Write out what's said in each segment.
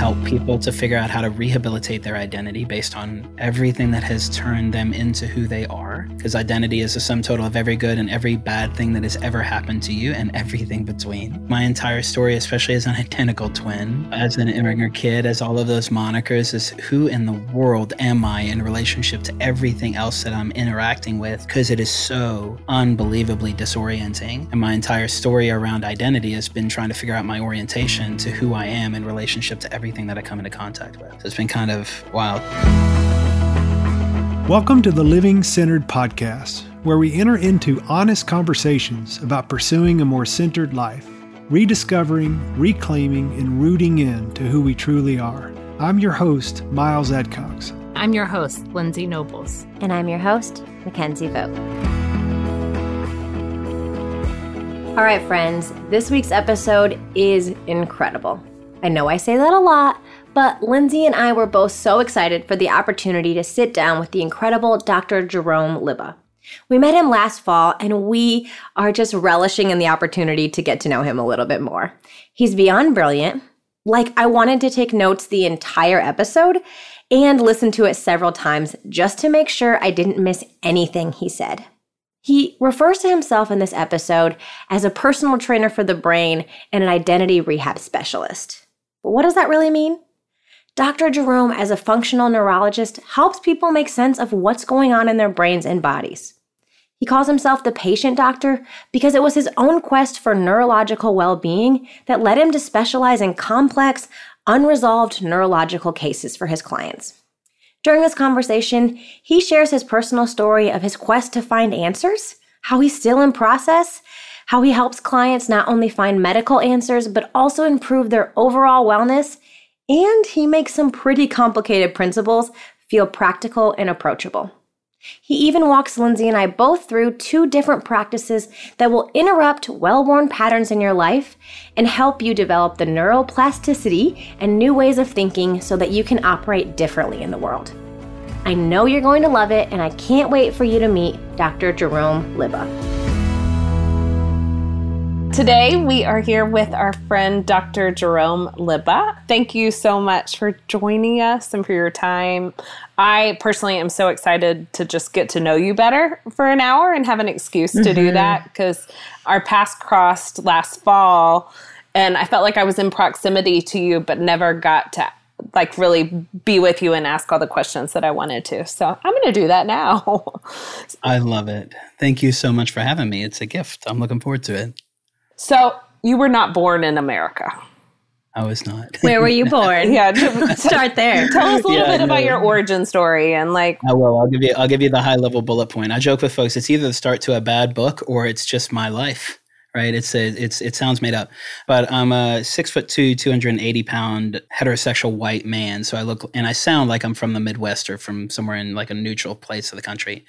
help people to figure out how to rehabilitate their identity based on everything that has turned them into who they are. Because identity is the sum total of every good and every bad thing that has ever happened to you and everything between. My entire story, especially as an identical twin, as an immigrant kid, as all of those monikers, is who in the world am I in relationship to everything else that I'm interacting with? Because it is so unbelievably disorienting. And my entire story around identity has been trying to figure out my orientation to who I am in relationship to everything that I come into contact with. So it's been kind of wild. Welcome to the Living Centered Podcast, where we enter into honest conversations about pursuing a more centered life, rediscovering, reclaiming, and rooting in to who we truly are. I'm your host, Miles Adcox. I'm your host, Lindsey Nobles. And I'm your host, Mickenzie Vogt. All right, friends, this week's episode is incredible. I know I say that a lot, but Lindsey and I were both so excited for the opportunity to sit down with the incredible Dr. Jerome Lubbe. We met him last fall, and we are just relishing in the opportunity to get to know him a little bit more. He's beyond brilliant. Like, I wanted to take notes the entire episode and listen to it several times just to make sure I didn't miss anything he said. He refers to himself in this episode as a personal trainer for the brain and an identity rehab specialist. But what does that really mean? Dr. Jerome, as a functional neurologist, helps people make sense of what's going on in their brains and bodies. He calls himself the patient doctor because it was his own quest for neurological well being that led him to specialize in complex, unresolved neurological cases for his clients. During this conversation, he shares his personal story of his quest to find answers, how he's still in process, how he helps clients not only find medical answers, but also improve their overall wellness, and he makes some pretty complicated principles feel practical and approachable. He even walks Lindsey and I both through two different practices that will interrupt well worn patterns in your life and help you develop the neuroplasticity and new ways of thinking so that you can operate differently in the world. I know you're going to love it, and I can't wait for you to meet Dr. Jerome Lubbe. Today, we are here with our friend Dr. Jerome Lubbe. Thank you so much for joining us and for your time. I personally am so excited to just get to know you better for an hour and have an excuse to mm-hmm. do that because our paths crossed last fall and I felt like I was in proximity to you, but never got to like really be with you and ask all the questions that I wanted to. So I'm going to do that now. I love it. Thank you so much for having me. It's a gift. I'm looking forward to it. So you were not born in America. I was not. Where were you born? yeah, start there. Tell us a little yeah, bit about your origin story and like. I will. I'll give you. I'll give you the high level bullet point. I joke with folks. It's either the start to a bad book or it's just my life. Right? It's a. It's. It sounds made up, but I'm a six foot two, two hundred and eighty pound heterosexual white man. So I look and I sound like I'm from the Midwest or from somewhere in like a neutral place of the country.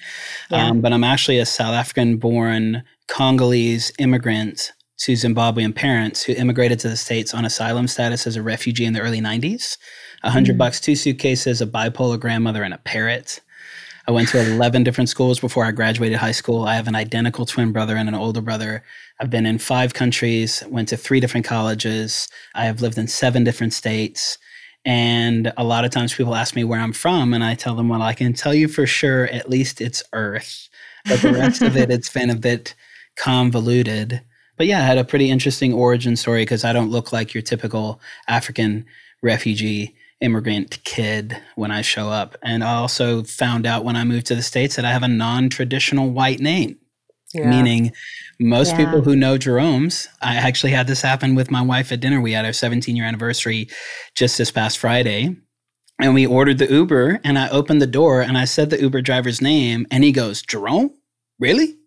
Yeah. Um, but I'm actually a South African born Congolese immigrant to Zimbabwean parents who immigrated to the States on asylum status as a refugee in the early 90s. A hundred mm. bucks, two suitcases, a bipolar grandmother, and a parrot. I went to 11 different schools before I graduated high school. I have an identical twin brother and an older brother. I've been in five countries, went to three different colleges. I have lived in seven different states. And a lot of times people ask me where I'm from, and I tell them, well, I can tell you for sure, at least it's Earth. But the rest of it, it's been a bit convoluted. But yeah, I had a pretty interesting origin story because I don't look like your typical African refugee immigrant kid when I show up. And I also found out when I moved to the States that I have a non traditional white name, yeah. meaning most yeah. people who know Jerome's, I actually had this happen with my wife at dinner. We had our 17 year anniversary just this past Friday. And we ordered the Uber, and I opened the door and I said the Uber driver's name, and he goes, Jerome? Really?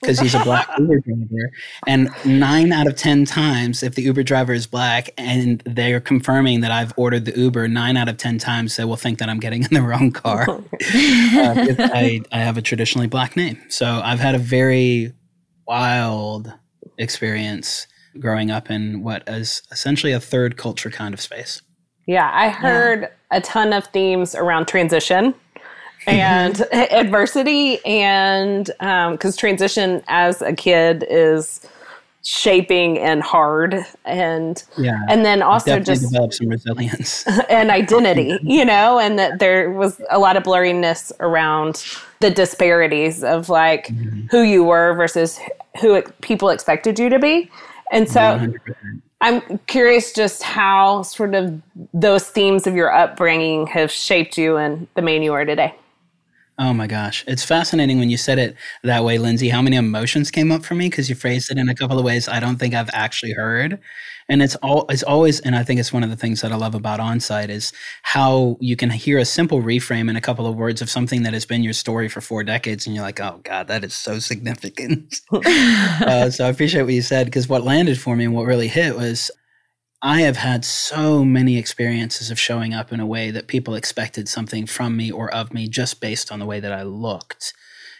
Because he's a black Uber driver. And nine out of 10 times, if the Uber driver is black and they're confirming that I've ordered the Uber, nine out of 10 times they will think that I'm getting in the wrong car. uh, I, I have a traditionally black name. So I've had a very wild experience growing up in what is essentially a third culture kind of space. Yeah, I heard yeah. a ton of themes around transition and adversity and because um, transition as a kid is shaping and hard and yeah. and then also just develop some resilience. and identity you know and that there was a lot of blurriness around the disparities of like Mm-hmm. who you were versus who people expected you to be. And so 100%. i'm curious just how sort of those themes of your upbringing have shaped you and the man you are today Oh my gosh. It's fascinating when you said it that way, Lindsey, how many emotions came up for me because you phrased it in a couple of ways I don't think I've actually heard. And it's all it's always and I think it's one of the things that I love about onsite is how you can hear a simple reframe in a couple of words of something that has been your story for four decades and you're like, oh God, that is so significant. uh, so I appreciate what you said because what landed for me and what really hit was I have had so many experiences of showing up in a way that people expected something from me or of me just based on the way that I looked.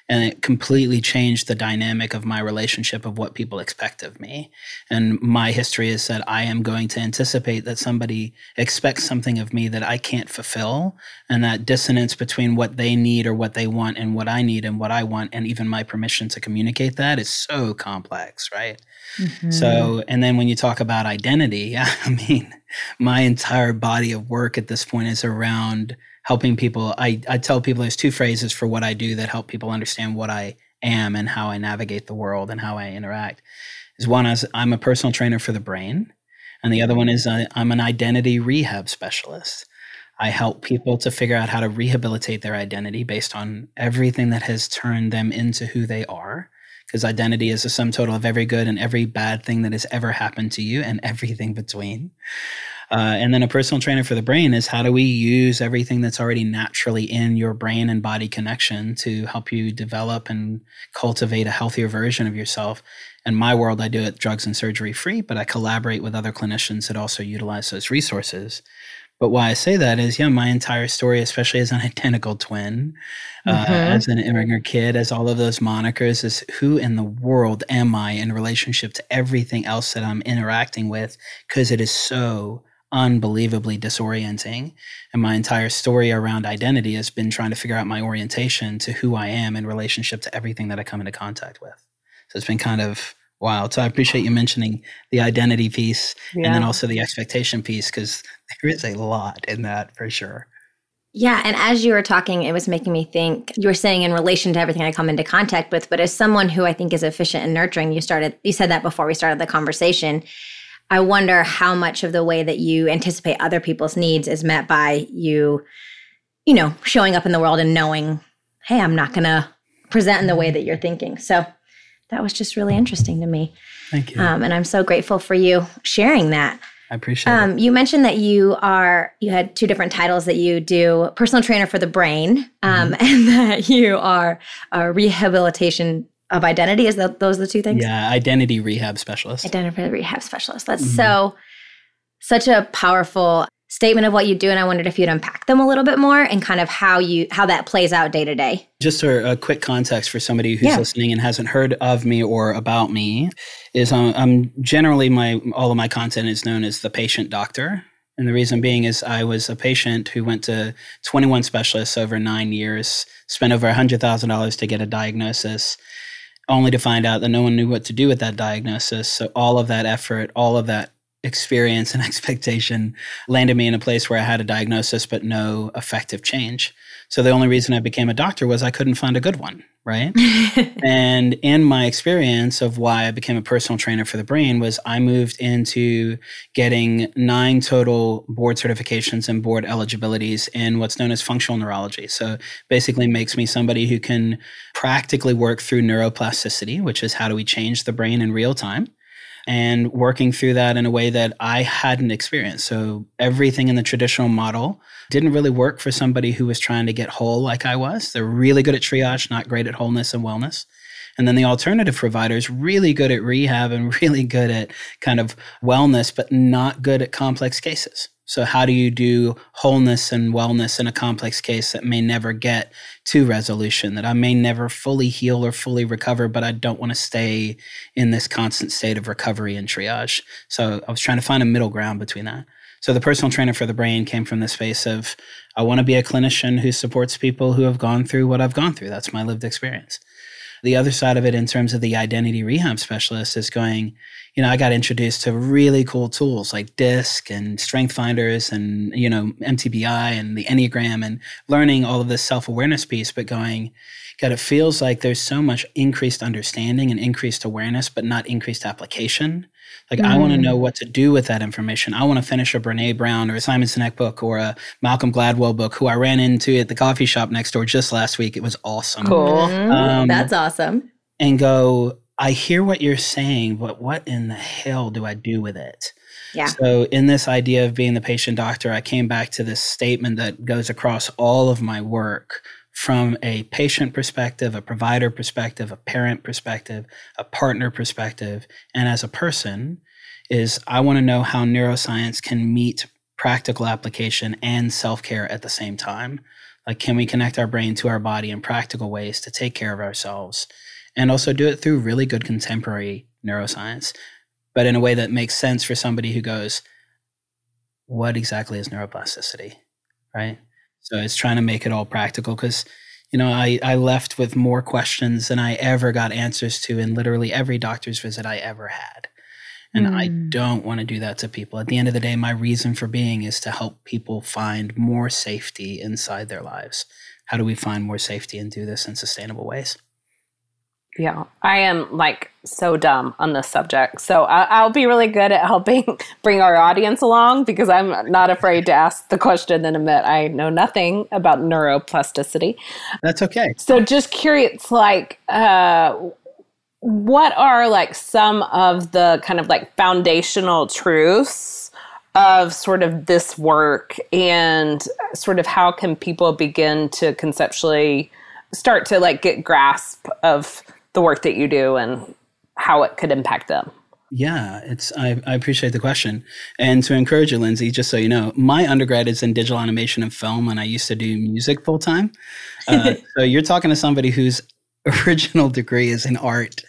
And it completely changed the dynamic of my relationship of what people expect of me. And my history is that I am going to anticipate that somebody expects something of me that I can't fulfill. And that dissonance between what they need or what they want and what I need and what I want, and even my permission to communicate that is so complex, right? So, mm-hmm. and then when you talk about identity, I mean, my entire body of work at this point is around helping people. I, I tell people there's two phrases for what I do that help people understand what I am and how I navigate the world and how I interact. Is one is I'm a personal trainer for the brain, and the other one is I, I'm an identity rehab specialist. I help people to figure out how to rehabilitate their identity based on everything that has turned them into who they are because identity is the sum total of every good and every bad thing that has ever happened to you and everything between. Uh, and then a personal trainer for the brain is how do we use everything that's already naturally in your brain and body connection to help you develop and cultivate a healthier version of yourself. In my world, I do it drugs and surgery free, but I collaborate with other clinicians that also utilize those resources. But why I say that is, yeah, my entire story, especially as an identical twin, uh, as an immigrant kid, as all of those monikers, is who in the world am I in relationship to everything else that I'm interacting with? Because it is so unbelievably disorienting. And my entire story around identity has been trying to figure out my orientation to who I am in relationship to everything that I come into contact with. So it's been kind of wild. So I appreciate you mentioning the identity piece and then also the expectation piece because there is a lot in that for sure. Yeah, and as you were talking, it was making me think you were saying in relation to everything I come into contact with, but as someone who I think is efficient and nurturing, you started you said that before we started the conversation. I wonder how much of the way that you anticipate other people's needs is met by you, you know, showing up in the world and knowing, hey, I'm not gonna present in the way that you're thinking. So that was just really interesting to me. Thank you. Um, and I'm so grateful for you sharing that. I appreciate it. Um, you mentioned that you are you had two different titles that you do personal trainer for the brain, um, and that you are a rehabilitation of identity. Is that those are the two things? Yeah, identity rehab specialist. Identity rehab specialist. That's so such a powerful statement of what you do, and I wondered if you'd unpack them a little bit more and kind of how you how that plays out day to day. Just a, a quick context for somebody who's Yeah. listening and hasn't heard of me or about me is I'm, I'm generally my all of my content is known as the patient doctor. And the reason being is I was a patient who went to 21 specialists over nine years, spent over $100,000 to get a diagnosis, only to find out that no one knew what to do with that diagnosis. So all of that effort, all of that experience and expectation landed me in a place where I had a diagnosis but no effective change. So the only reason I became a doctor was I couldn't find a good one, right? and in my experience of why I became a personal trainer for the brain was I moved into getting nine total board certifications and board eligibilities in what's known as functional neurology. So basically makes me somebody who can practically work through neuroplasticity, which is how do we change the brain in real time and working through that in a way that I hadn't experienced. So everything in the traditional model didn't really work for somebody who was trying to get whole like I was. They're really good at triage, not great at wholeness and wellness. And then the alternative providers really good at rehab and really good at kind of wellness, but not good at complex cases. So how do you do wholeness and wellness in a complex case that may never get to resolution, that I may never fully heal or fully recover, but I don't want to stay in this constant state of recovery and triage. So I was trying to find a middle ground between that. So the personal trainer for the brain came from the space of I want to be a clinician who supports people who have gone through what I've gone through. That's my lived experience. The other side of it, in terms of the identity rehab specialist, is going, you know, I got introduced to really cool tools like DISC and Strength Finders and, you know, MBTI and the Enneagram and learning all of this self awareness piece, but going, God, it feels like there's so much increased understanding and increased awareness, but not increased application. Like, mm. I want to know what to do with that information. I want to finish a Brene Brown or a Simon Sinek book or a Malcolm Gladwell book, who I ran into at the coffee shop next door just last week. It was awesome. Cool. Mm-hmm. Um, That's awesome. And go, I hear what you're saying, but what in the hell do I do with it? Yeah. So, in this idea of being the patient doctor, I came back to this statement that goes across all of my work from a patient perspective, a provider perspective, a parent perspective, a partner perspective, and as a person is I want to know how neuroscience can meet practical application and self-care at the same time. Like can we connect our brain to our body in practical ways to take care of ourselves and also do it through really good contemporary neuroscience, but in a way that makes sense for somebody who goes what exactly is neuroplasticity, right? So it's trying to make it all practical because, you know, I, I left with more questions than I ever got answers to in literally every doctor's visit I ever had. And mm. I hmm. don't want to do that to people. At the end of the day, my reason for being is to help people find more safety inside their lives. How do we find more safety and do this in sustainable ways? Yeah, I am like so dumb on this subject. So I, will be really good at helping bring our audience along because I'm not afraid to ask the question and admit I know nothing about neuroplasticity. That's okay. So just curious, like, uh, what are like some of the kind of like foundational truths of sort of this work and sort of how can people begin to conceptually start to like get grasp of the work that you do and how it could impact them. Yeah, it's I, I, appreciate the question. And to encourage you, Lindsey, just so you know, my undergrad is in digital animation and film, and I used to do music full time. Uh, so you're talking to somebody whose original degree is in art.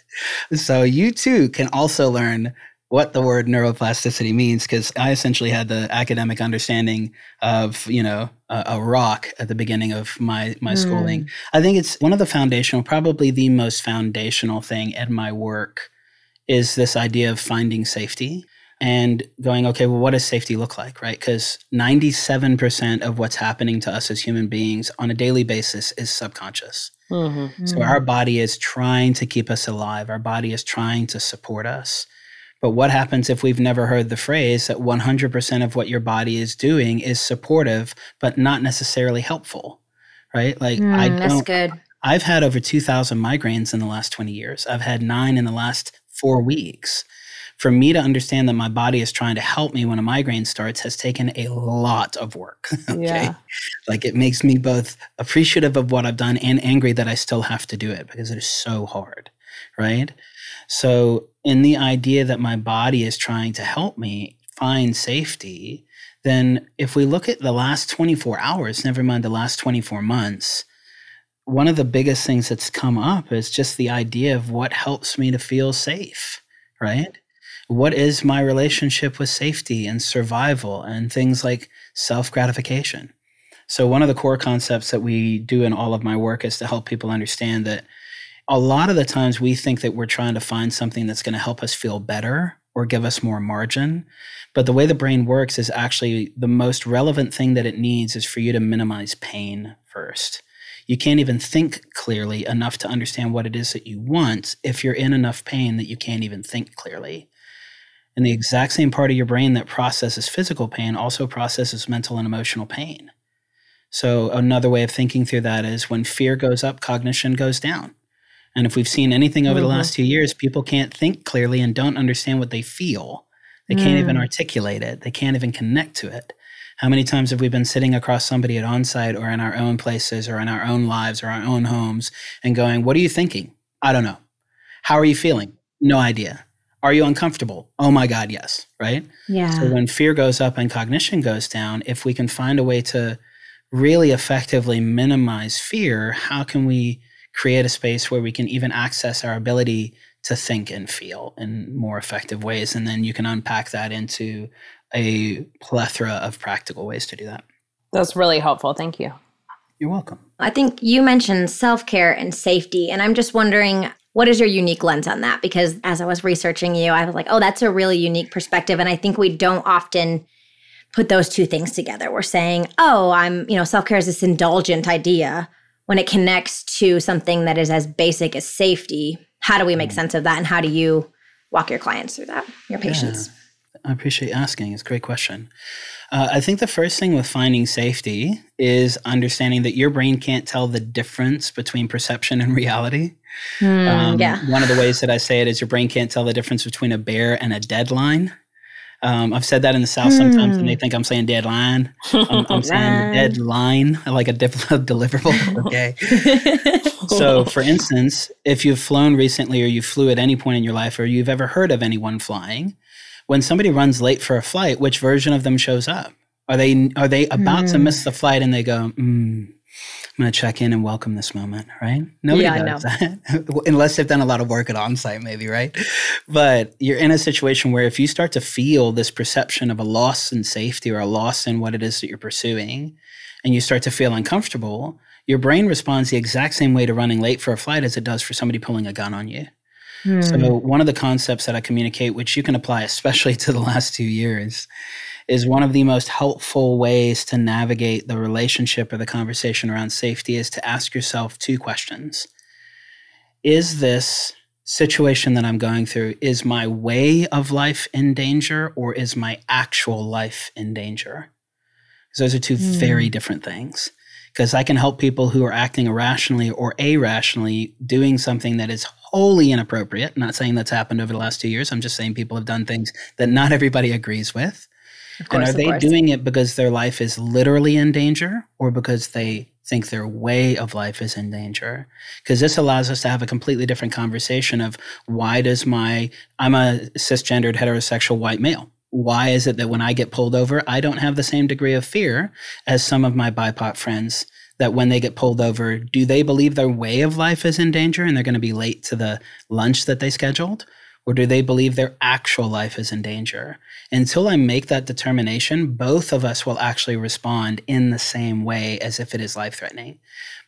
So you too can also learn what the word neuroplasticity means because I essentially had the academic understanding of you know a, a rock at the beginning of my my mm. schooling. I think it's one of the foundational, probably the most foundational thing in my work is this idea of finding safety and going okay well what does safety look like right because 97% of what's happening to us as human beings on a daily basis is subconscious mm-hmm. so our body is trying to keep us alive our body is trying to support us but what happens if we've never heard the phrase that 100% of what your body is doing is supportive, but not necessarily helpful? Right? Like, mm, I don't. That's good. I've had over 2,000 migraines in the last 20 years. I've had nine in the last four weeks. For me to understand that my body is trying to help me when a migraine starts has taken a lot of work. okay. Yeah. Like it makes me both appreciative of what I've done and angry that I still have to do it because it is so hard. Right. So, in the idea that my body is trying to help me find safety, then if we look at the last 24 hours, never mind the last 24 months, one of the biggest things that's come up is just the idea of what helps me to feel safe, right? What is my relationship with safety and survival and things like self gratification? So, one of the core concepts that we do in all of my work is to help people understand that a lot of the times we think that we're trying to find something that's going to help us feel better or give us more margin. But the way the brain works is actually the most relevant thing that it needs is for you to minimize pain first. You can't even think clearly enough to understand what it is that you want if you're in enough pain that you can't even think clearly. And the exact same part of your brain that processes physical pain also processes mental and emotional pain. So, another way of thinking through that is when fear goes up, cognition goes down. And if we've seen anything over mm-hmm. the last two years, people can't think clearly and don't understand what they feel. They can't even mm. articulate it. They can't even connect to it. How many times have we been sitting across somebody at onsite or in our own places or in our own lives or our own homes and going, What are you thinking? I don't know. How are you feeling? No idea. Are you uncomfortable? Oh my God, yes. Right? Yeah. So when fear goes up and cognition goes down, if we can find a way to really effectively minimize fear, how can we create a space where we can even access our ability to think and feel in more effective ways. And then you can unpack that into a plethora of practical ways to do that. That's really helpful. Thank you. You're welcome. I think you mentioned self care and safety, and I'm just wondering what is your unique lens on that? Because as I was researching you, I was like, oh, that's a really unique perspective. And I think we don't often put those two things together. We're saying, oh, I'm, you know, self care is this indulgent idea when it connects to something that is as basic as safety. How do we make mm. sense of that? And how do you walk your clients through that, your patients? Yeah. I appreciate asking. It's a great question. Uh, I think the first thing with finding safety is understanding that your brain can't tell the difference between perception and reality. Mm, um, yeah. One of the ways that I say it is your brain can't tell the difference between a bear and a deadline. Um, I've said that in the South sometimes, and they hmm. think I'm saying deadline. I'm, I'm saying deadline, like a deliverable. Okay. so, for instance, if you've flown recently, or you flew at any point in your life, or you've ever heard of anyone flying, when somebody runs late for a flight, which version of them shows up? Are they are they about mm. to miss the flight and they go, mm, I'm going to check in and welcome this moment, right? Nobody yeah, does that unless they've done a lot of work at onsite, maybe, right? But you're in a situation where if you start to feel this perception of a loss in safety or a loss in what it is that you're pursuing, and you start to feel uncomfortable, your brain responds the exact same way to running late for a flight as it does for somebody pulling a gun on you. Hmm. So, one of the concepts that I communicate, which you can apply especially to the last two years, is one of the most helpful ways to navigate the relationship or the conversation around safety is to ask yourself two questions. Is this situation that I'm going through, is my way of life in danger or is my actual life in danger? Because those are two mm. very different things. Because I can help people who are acting irrationally or irrationally doing something that is wholly inappropriate. I'm not saying that's happened over the last two years. I'm just saying people have done things that not everybody agrees with. Course, and are they doing it because their life is literally in danger or because they think their way of life is in danger? Because this allows us to have a completely different conversation of why does my, I'm a cisgendered heterosexual white male. Why is it that when I get pulled over, I don't have the same degree of fear as some of my BIPOC friends that when they get pulled over, do they believe their way of life is in danger and they're going to be late to the lunch that they scheduled? Or do they believe their actual life is in danger? Until I make that determination, both of us will actually respond in the same way as if it is life threatening.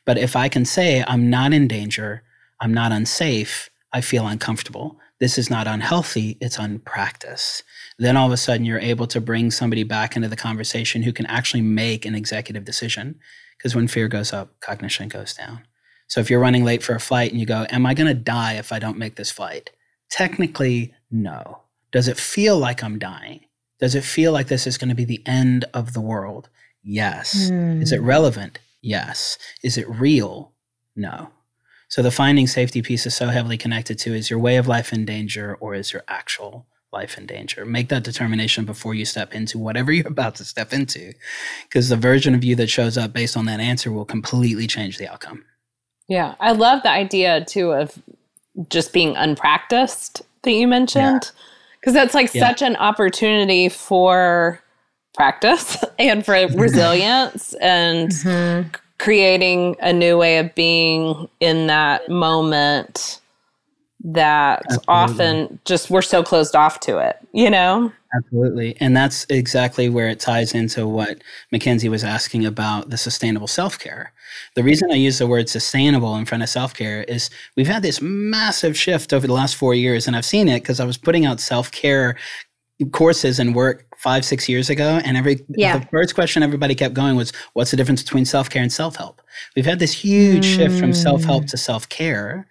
But if I can say, I'm not in danger, I'm not unsafe, I feel uncomfortable. This is not unhealthy, it's unpracticed. Then all of a sudden, you're able to bring somebody back into the conversation who can actually make an executive decision because when fear goes up, cognition goes down. So if you're running late for a flight and you go, Am I going to die if I don't make this flight? Technically, no. Does it feel like I'm dying? Does it feel like this is going to be the end of the world? Yes. Mm. Is it hmm. relevant? Yes. Is it real? No. So the finding safety piece is so heavily connected to is your way of life in danger or is your actual life in danger. Make that determination before you step into whatever you're about to step into, because the version of you that shows up based on that answer will completely change the outcome. Yeah, I love the idea too of just being unpracticed that you mentioned, because yeah. that's like yeah. such an opportunity for practice and for resilience and mm-hmm. creating a new way of being in that moment that Absolutely. often just we're so closed off to it, you know? Absolutely. And that's exactly where it ties into what Mickenzie was asking about the sustainable self care. The reason I use the word sustainable in front of self care is we've had this massive shift over the last four years, and I've seen it because I was putting out self care courses and work five, six years ago. And every yeah. the first question everybody kept going was, what's the difference between self care and self help? We've had this huge mm. shift from self help to self care.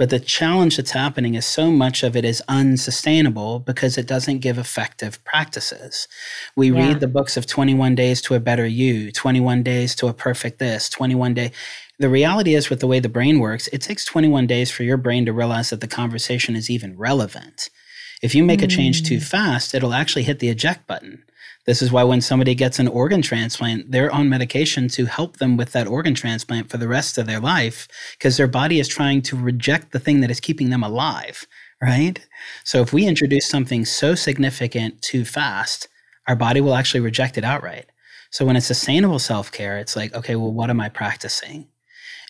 But the challenge that's happening is so much of it is unsustainable because it doesn't give effective practices. We yeah. read the books of 21 Days to a Better You, 21 Days to a Perfect This, 21 Day. The reality is, with the way the brain works, it takes 21 days for your brain to realize that the conversation is even relevant. If you make mm. a change too mm. fast, it'll actually hit the eject button. This is why when somebody gets an organ transplant, they're on medication to help them with that organ transplant for the rest of their life because their body is trying to reject the thing that is keeping them alive, right? So if we introduce something so significant too fast, our body will actually reject it outright. So when it's sustainable self care, it's like, okay, well, what am I practicing?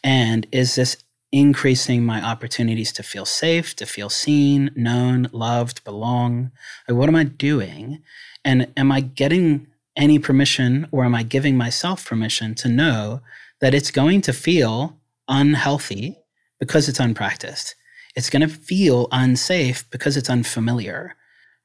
And is this increasing my opportunities to feel safe, to feel seen, known, loved, belong? Like, what am I doing? And am I getting any permission or am I giving myself permission to know that it's going to feel unhealthy because it's unpracticed. It's going to feel unsafe because it's unfamiliar,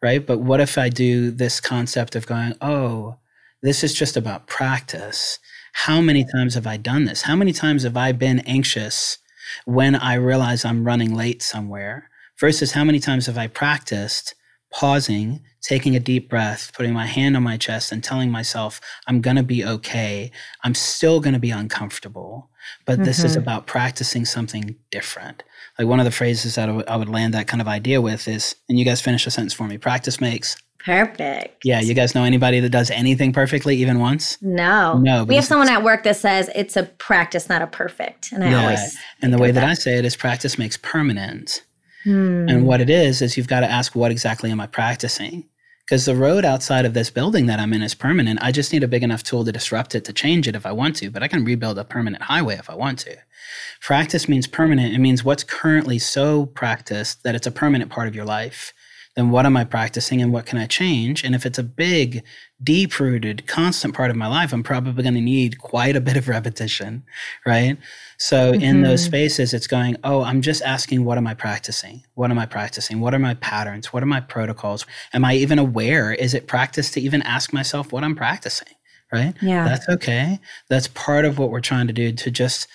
right? But what if I do this concept of going, oh, this is just about practice? How many times have I done this? How many times have I been anxious when I realize I'm running late somewhere? Versus how many times have I practiced pausing, taking a deep breath, putting my hand on my chest, and telling myself, I'm going to be okay. I'm still going to be uncomfortable, but mm-hmm. this is mm-hmm. about practicing something different. Like one of the phrases that I, w- I would land that kind of idea with is, and you guys finish the sentence for me practice makes Perfect. Yeah, you guys know anybody that does anything perfectly even once? No. No. We have someone at work that says it's a practice, not a perfect. And I yeah. always And the way that, that I say it is practice makes permanent. Hmm. And what it is, is you've got to ask, what exactly am I practicing? Because the road outside of this building that I'm in is permanent. I just need a big enough tool to disrupt it to change it if I want to, but I can rebuild a permanent highway if I want to. Practice means permanent. It means what's currently so practiced that it's a permanent part of your life. Then what am I practicing and what can I change? And if it's a big, deep rooted, constant part of my life, I'm probably going to need quite a bit of repetition, right? So mm-hmm. in those mm-hmm. spaces, it's going, oh, I'm just asking, what am I practicing? What am I practicing? What are my patterns? What are my protocols? Am I even aware? Is it practice to even ask myself what I'm practicing? Right? Yeah. That's okay. That's part of what we're trying to do to just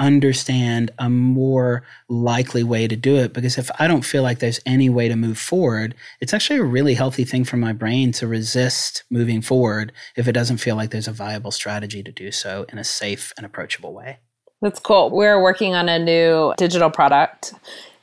understand a more likely way to do it. Because if I don't feel like there's any way to move forward, it's actually a really healthy thing for my brain to resist moving forward if it doesn't feel like there's a viable strategy to do so in a safe and approachable way. That's cool. We're working on a new digital product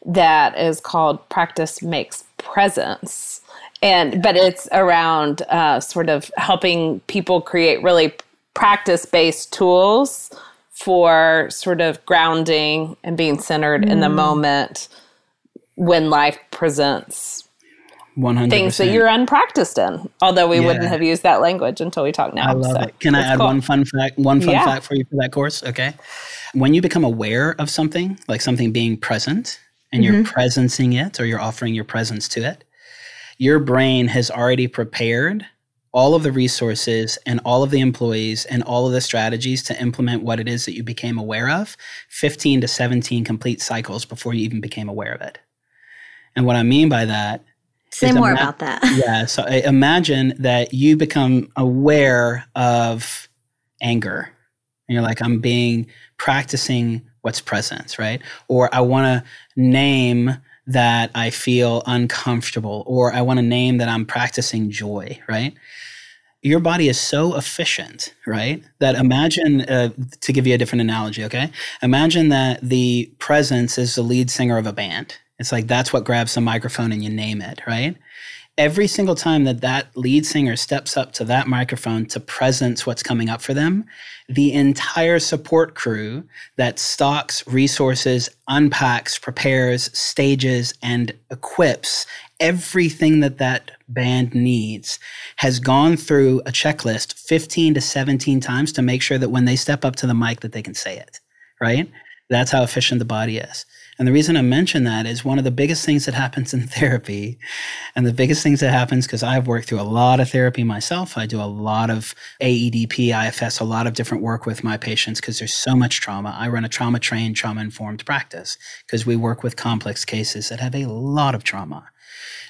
that is called Practice Makes Presence. And but it's around uh, sort of helping people create really practice based tools for sort of grounding and being centered mm. in the mm. moment when life presents 100%. things that you're unpracticed in. Although we yeah. wouldn't have used that language until we talk now. I love so it. Can I add cool. one fun fact? One fun yeah. fact for you for that course? Okay. When you become aware of something, like something being present, and mm-hmm. you're presencing it or you're offering your presence to it, your brain has already prepared all of the resources and all of the employees and all of the strategies to implement what it is that you became aware of 15 to 17 complete cycles before you even became aware of it. And what I mean by that Say more ima- about that. yeah. So uh, imagine that you become aware of anger. And you're like, I'm being practicing what's present, right? Or I want to name that I feel uncomfortable, or I want to name that I'm practicing joy, right? Your body is so efficient, right? That imagine, uh, to give you a different analogy, okay? Imagine that the presence is the lead singer of a band. It's like that's what grabs the microphone and you name it, right? Every single time that that lead singer steps up to that microphone to presence what's coming up for them, the entire support crew that stocks resources, unpacks, prepares, stages, and equips everything that that band needs has gone through a checklist 15 to 17 times to make sure that when they step up to the mic that they can say it, right? That's how efficient the body is. And the reason I mention that is one of the biggest things that happens in therapy, and the biggest things that happens because I've worked through a lot of therapy myself. I do a lot of AEDP, IFS, a lot of different work with my patients because there's so much trauma. I run a trauma trained, trauma informed practice because we work with complex cases that have a lot of trauma.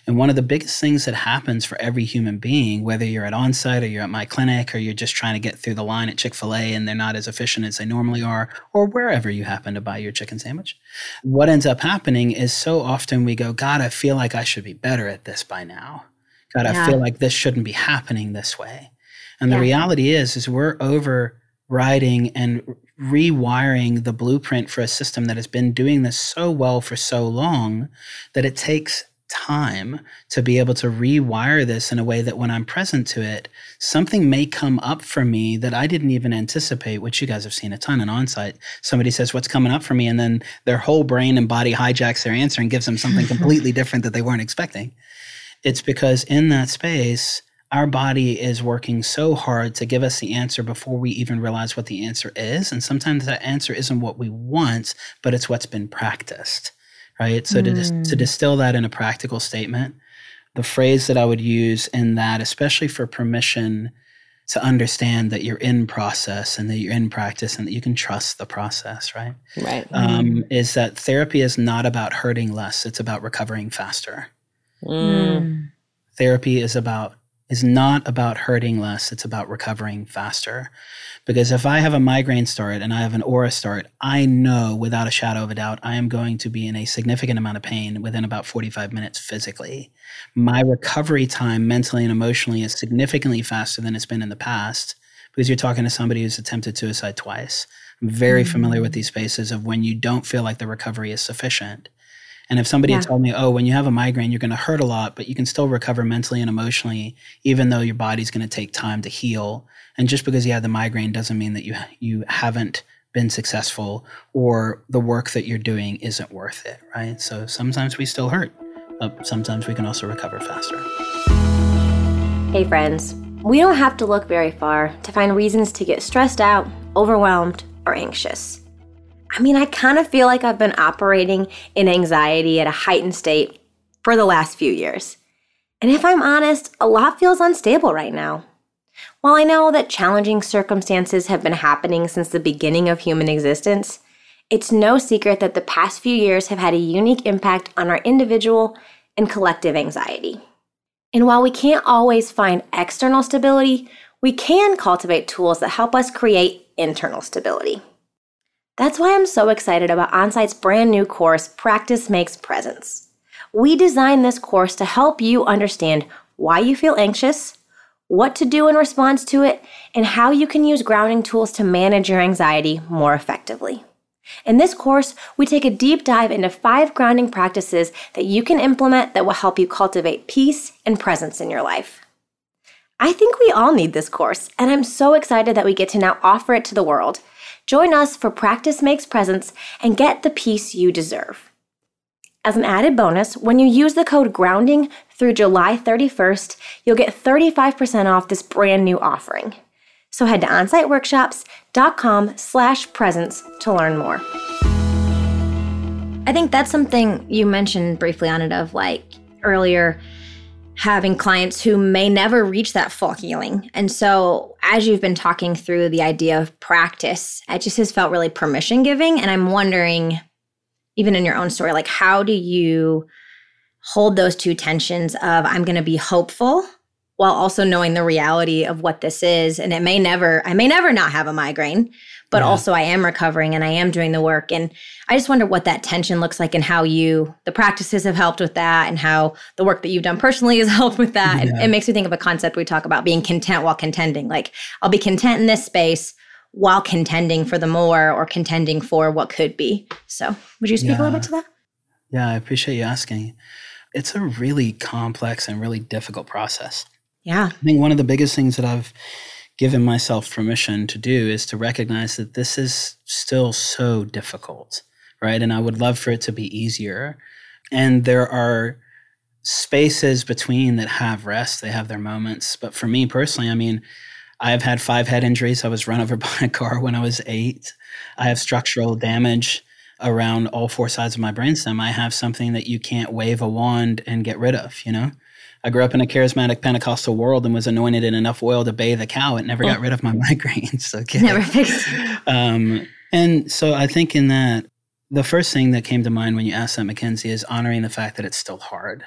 And one of the biggest things that happens for every human being, whether you're at onsite or you're at my clinic or you're just trying to get through the line at Chick fil A and they're not as efficient as they normally are, or wherever you happen to buy your chicken sandwich, what ends up happening is so often we go, God, I feel like I should be better at this by now. God, yeah. I feel like this shouldn't be happening this way. And the reality is, is we're overriding and rewiring the blueprint for a system that has been doing this so well for so long that it takes time to be able to rewire this in a way that when I'm present to it, something may come up for me that I didn't even anticipate, which you guys have seen a ton in onsite. Somebody says, What's coming up for me? And then their whole brain and body hijacks their answer and gives them something completely different that they weren't expecting. It's because in that space, our body is working so hard to give us the answer before we even realize what the answer is. And sometimes that answer isn't what we want, but it's what's been practiced right? So mm. to, dis- to hmm. distill that in a practical statement, the phrase that I would use in that, especially for permission to understand that you're in process and that you're in practice and that you can trust the process, right? Right. Um, is that therapy is not about hurting less, it's about recovering faster. Mm. Therapy is about is not about hurting less, it's about recovering faster. Because if I have a migraine start and I have an aura start, I know without a shadow of a doubt I am going to be in a significant amount of pain within about 45 minutes physically. My recovery time mentally and emotionally is significantly faster than it's been in the past because you're talking to somebody who's attempted suicide twice. I'm very mm-hmm. familiar with these spaces of when you don't feel like the recovery is sufficient. And if somebody yeah. had told me, oh, when you have a migraine, you're going to hurt a lot, but you can still recover mentally and emotionally, even though your body's going to take time to heal. And just because you had the migraine doesn't mean that you you haven't been successful or the work that you're doing isn't worth it, right? So sometimes we still hurt, but sometimes we can also recover faster. Hey, friends. We don't have to look very far to find reasons to get stressed out, overwhelmed, or anxious. I mean, I kind of feel like I've been operating in anxiety at a heightened state for the last few years. And if I'm honest, a lot feels unstable right now. While I know that challenging circumstances have been happening since the beginning of human existence, it's no secret that the past few years have had a unique impact on our individual and collective anxiety. And while we can't always find external stability, we can cultivate tools that help us create internal stability. That's why I'm so excited about OnSite's brand new course, Practice Makes Presence. We designed this course to help you understand why you feel anxious, what to do in response to it, and how you can use grounding tools to manage your anxiety more effectively. In this course, we take a deep dive into five grounding practices that you can implement that will help you cultivate peace and presence in your life. I think we all need this course, and I'm so excited that we get to now offer it to the world. Join us for Practice Makes Presence and get the peace you deserve. As an added bonus, when you use the code GROUNDING through July 31st, you'll get 35% off this brand new offering. So head to onsiteworkshops.com slash presence to learn more. I think that's something you mentioned briefly on it of like earlier having clients who may never reach that full healing. And so, as you've been talking through the idea of practice, it just has felt really permission giving. And I'm wondering, even in your own story, like, how do you hold those two tensions of I'm going to be hopeful while also knowing the reality of what this is? And it may never, I may never not have a migraine, but yeah. also I am recovering and I am doing the work. And I just wonder what that tension looks like and how you, the practices have helped with that and how the work that you've done personally has helped with that. Yeah. And it makes me think of a concept we talk about being content while contending. Like I'll be content in this space while contending for the more or contending for what could be. So would you speak yeah. a little bit to that? Yeah, I appreciate you asking. It's a really complex and really difficult process. Yeah. I think one of the biggest things that I've given myself permission to do is to recognize that this is still so difficult, right? And I would love for it to be easier. And there are spaces between that have rest, they have their moments. But for me personally, I mean, I've had five head injuries. I was run over by a car when I was eight. I have structural damage around all four sides of my brainstem. I have something that you can't wave a wand and get rid of, you know? I grew up in a charismatic Pentecostal world and was anointed in enough oil to bathe a cow. It never oh. got rid of my migraines. Okay. Never fixed. um, and so I think in that, the first thing that came to mind when you asked that, Mickenzie, is honoring the fact that it's still hard.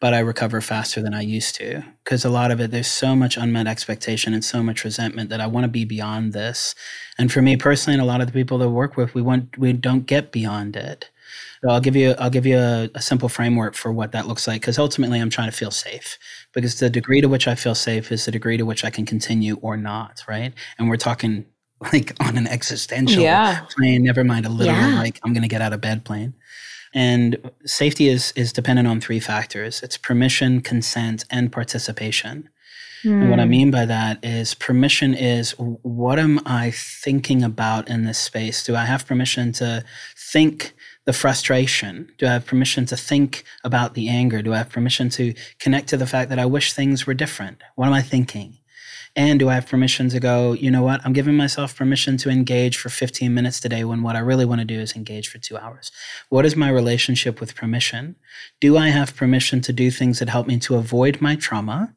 But I recover faster than I used to because a lot of it, there's so much unmet expectation and so much resentment that I want to be beyond this. And for me personally, and a lot of the people that I work with, we want we don't get beyond it. So I'll give you I'll give you a, a simple framework for what that looks like because ultimately I'm trying to feel safe because the degree to which I feel safe is the degree to which I can continue or not, right? And we're talking like on an existential yeah. plane, never mind a literal yeah. like I'm going to get out of bed plane. And safety is is dependent on three factors. It's permission, consent, and participation. Mm. And what I hmm. mean by that is permission is what am I thinking about in this space? Do I have permission to think the frustration? Do I have permission to think about the anger? Do I have permission to connect to the fact that I wish things were different? What am I thinking? And do I have permission to go, you know what? I'm giving myself permission to engage for 15 minutes today when what I really want to do is engage for two hours. What is my relationship with permission? Do I have permission to do things that help me to avoid my trauma?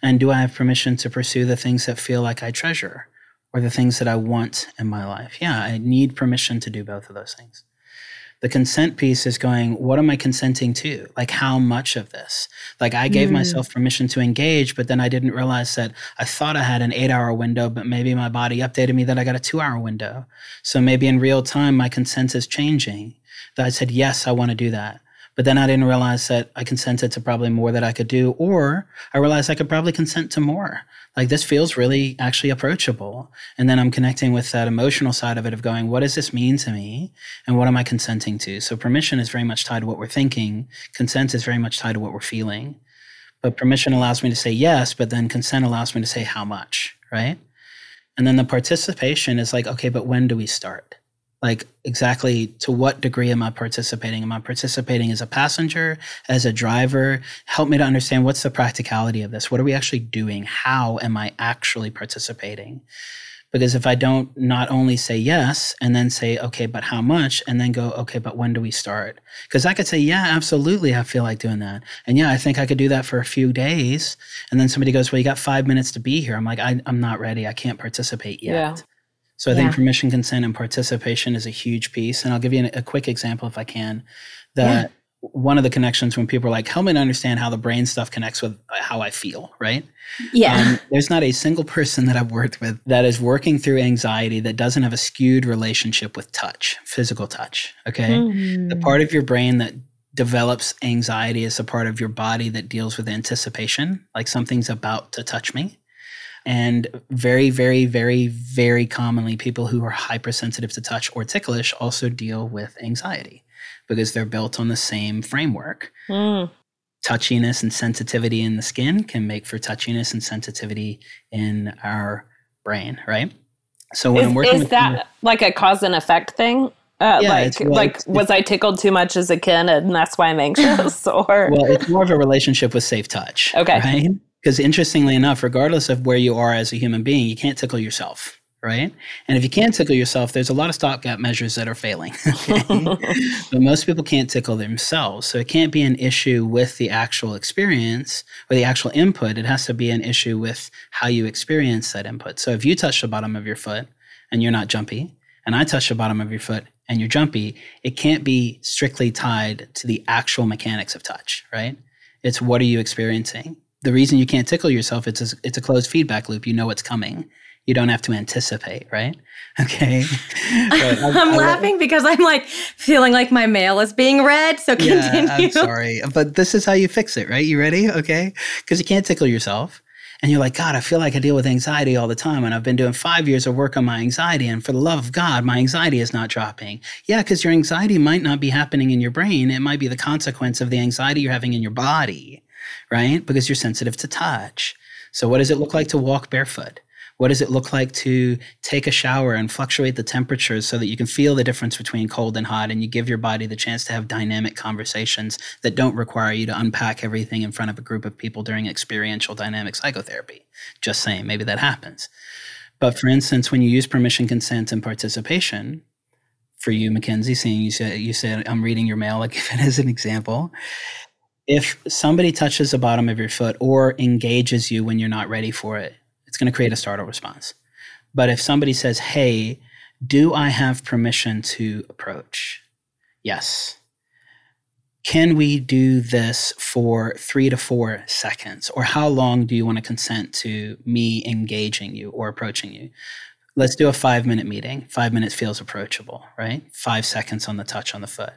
And do I have permission to pursue the things that feel like I treasure or the things that I want in my life? Yeah, I need permission to do both of those things. The consent piece is going, what am I consenting to? Like, how much of this? Like, I gave mm. myself permission to engage, but then I didn't realize that I thought I had an eight hour window, but maybe my body updated me that I got a two hour window. So maybe in real time, my consent is changing. That I said, yes, I want to do that. But then I didn't realize that I consented to probably more that I could do, or I realized I could probably consent to more. Like this feels really actually approachable. And then I'm connecting with that emotional side of it of going, what does this mean to me? And what am I consenting to? So permission is very much tied to what we're thinking. Consent is very much tied to what we're feeling. But permission allows me to say yes, but then consent allows me to say how much, right? And then the participation is like, okay, but when do we start? Like exactly to what degree am i participating? Am i participating as a passenger as a driver? Help me to understand what's the practicality of this? What are we actually doing? How am i actually participating? Because if i don't not only say yes and then say okay but how much? and then go okay but when do we start? Because i could say yeah absolutely i feel like doing that. And yeah i think i could do that for a few days and then somebody goes well you got five minutes to be here. I'm like I, am not ready. I can't participate yet. Yeah. So I yeah. think permission, consent, and participation is a huge piece. And I'll give you a quick example if I can. That yeah. one of the connections when people are like, help me to understand how the brain stuff connects with how I feel, right? Yeah. Um, there's not a single person that I've worked with that is working through anxiety that doesn't have a skewed relationship with touch, physical touch. Okay. Mm-hmm. The part of your brain that develops anxiety is a part of your body that deals with anticipation, like something's about to touch me. And very, very, very, very commonly, people who are hypersensitive to touch or ticklish also deal with anxiety because they're built on the same framework. Mm. Touchiness and sensitivity in the skin can make for touchiness and sensitivity in our brain, right? So when is, I'm working is that people, like a cause and effect thing? Uh, yeah, like, well, like, was I tickled too much as a kid, and that's why I'm anxious? Or well, it's more of a relationship with safe touch. Okay, right? Because interestingly enough, regardless of where you are as a human being, you can't tickle yourself, right? And if you can't tickle yourself, there's a lot of stopgap measures that are failing. but most people can't tickle themselves. So it can't be an issue with the actual experience or the actual input. It has to be an issue with how you experience that input. So if you touch the bottom of your foot and you're not jumpy, and I touch the bottom of your foot and you're jumpy, it can't be strictly tied to the actual mechanics of touch, right? It's what are you experiencing? The reason you can't tickle yourself it's a, it's a closed feedback loop. You know what's coming. You don't have to anticipate, right? Okay. I, I'm I, laughing I, because I'm like feeling like my mail is being read. So continue. Yeah, I'm sorry, but this is how you fix it, right? You ready? Okay. Because you can't tickle yourself. And you're like, God, I feel like I deal with anxiety all the time. And I've been doing five years of work on my anxiety. And for the love of God, my anxiety is not dropping. Yeah, because your anxiety might not be happening in your brain. It might be the consequence of the anxiety you're having in your body right? Because you're sensitive to touch. So, what does it look like to walk barefoot? What does it look like to take a shower and fluctuate the temperatures so that you can feel the difference between cold and hot and you give your body the chance to have dynamic conversations that don't require you to unpack everything in front of a group of people during experiential dynamic psychotherapy? Just saying, maybe that happens. But for instance, when you use permission, consent, and participation, for you, Mickenzie, seeing you said you said I'm reading your mail, like if it is an example, if somebody touches the bottom of your foot or engages you when you're not ready for it, it's going to create a startle response. But if somebody says, Hey, do I have permission to approach? Yes. Can we do this for three to four seconds? Or how long do you want to consent to me engaging you or approaching you? Let's do a five minute meeting. Five minutes feels approachable, right? Five seconds on the touch on the foot.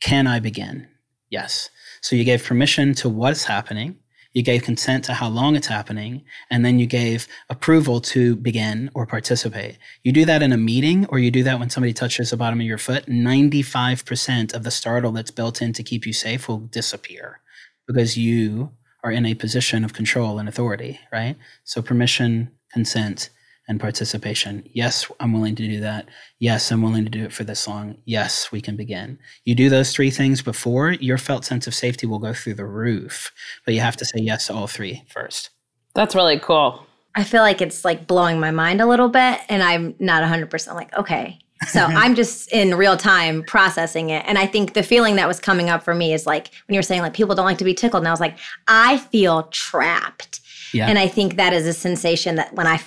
Can I begin? Yes. So you gave permission to what's happening, you gave consent to how long it's happening, and then you gave approval to begin or participate. You do that in a meeting or you do that when somebody touches the bottom of your foot, 95% of the startle that's built in to keep you safe will disappear because you are in a position of control and authority, right? So permission, consent, and participation. Yes, I'm willing to do that. Yes, I'm willing to do it for this long. Yes, we can begin. You do those three things before, your felt sense of safety will go through the roof. But you have to say yes to all three first. That's really cool. I feel like it's like blowing my mind a little bit, and I'm not 100% like, okay. So I'm just in real time processing it. And I think the feeling that was coming up for me is like when you were saying like people don't like to be tickled. And I was like, I feel trapped Yeah. And I think that is a sensation that when I,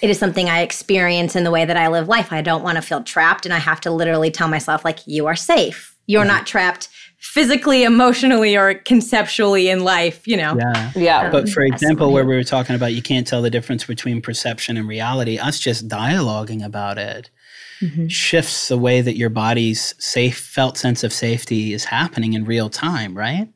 it is something I experience in the way that I live life. I don't want to feel trapped. And I have to literally tell myself, like, you are safe. You're not trapped physically, emotionally, or conceptually in life, you know? Yeah. Yeah. But for example, where we were talking about you can't tell the difference between perception and reality, us just dialoguing about it Mm-hmm. shifts the way that your body's safe felt sense of safety is happening in real time, right?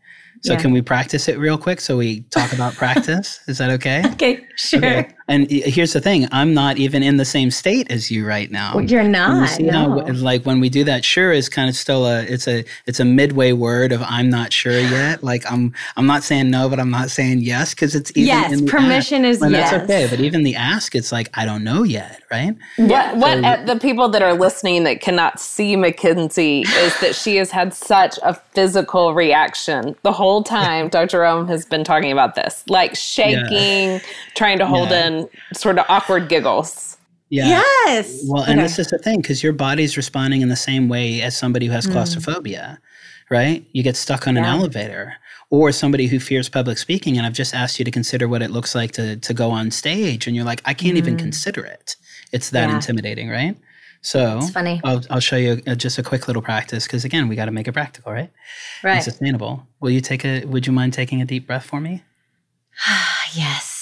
So Yeah. can we practice it real quick so we talk about practice? Is that okay? Okay, sure. Okay. And here's the thing, I'm not even in the same state as you right now. Well, you're not. you see how, like when we do that, sure is kind of still a it's a it's a midway word of I'm not sure yet. Like I'm I'm not saying no, but I'm not saying yes because it's even yes, in the permission is ask. And yes. that's okay. But even the ask, it's like I don't know yet, right? What what uh, the people that are listening that cannot see Mickenzie is that she has had such a physical reaction the whole time Dr. Jerome has been talking about this. Like shaking, trying to hold Yeah. in sort of awkward giggles. Yeah. Yes. Well, and Okay. this is the thing because your body's responding in the same way as somebody who Mm. has claustrophobia, right? You get stuck on an elevator, or somebody who fears public speaking. And I've just asked you to consider what it looks like to to go on stage, and you're like, I can't even consider it. It's that Mm. Yeah. intimidating, right? So It's funny. I'll, I'll show you uh just a quick little practice because again, we got to make it practical, right? right. And sustainable. Will you take a? Would you mind taking a deep breath for me? yes.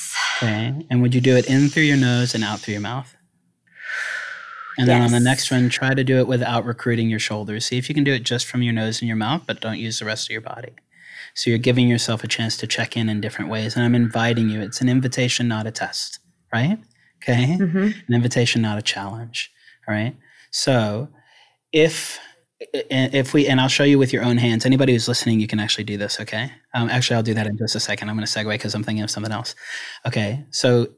Okay. And would you do it in through your nose and out through your mouth? And then on the next one, try to do it without recruiting your shoulders. See if you can do it just from your nose and your mouth, but don't use the rest of your body. So you're giving yourself a chance to check in in different ways. And I'm inviting you. It's an invitation, not a test, right? Okay. hmm An invitation, not a challenge. All right. So if if we and I'll show you with your own hands. Anybody who's listening, you can actually do this. Okay. Um, actually, I'll do that in just a second. I'm going to segue because I'm thinking of something else. Okay. So,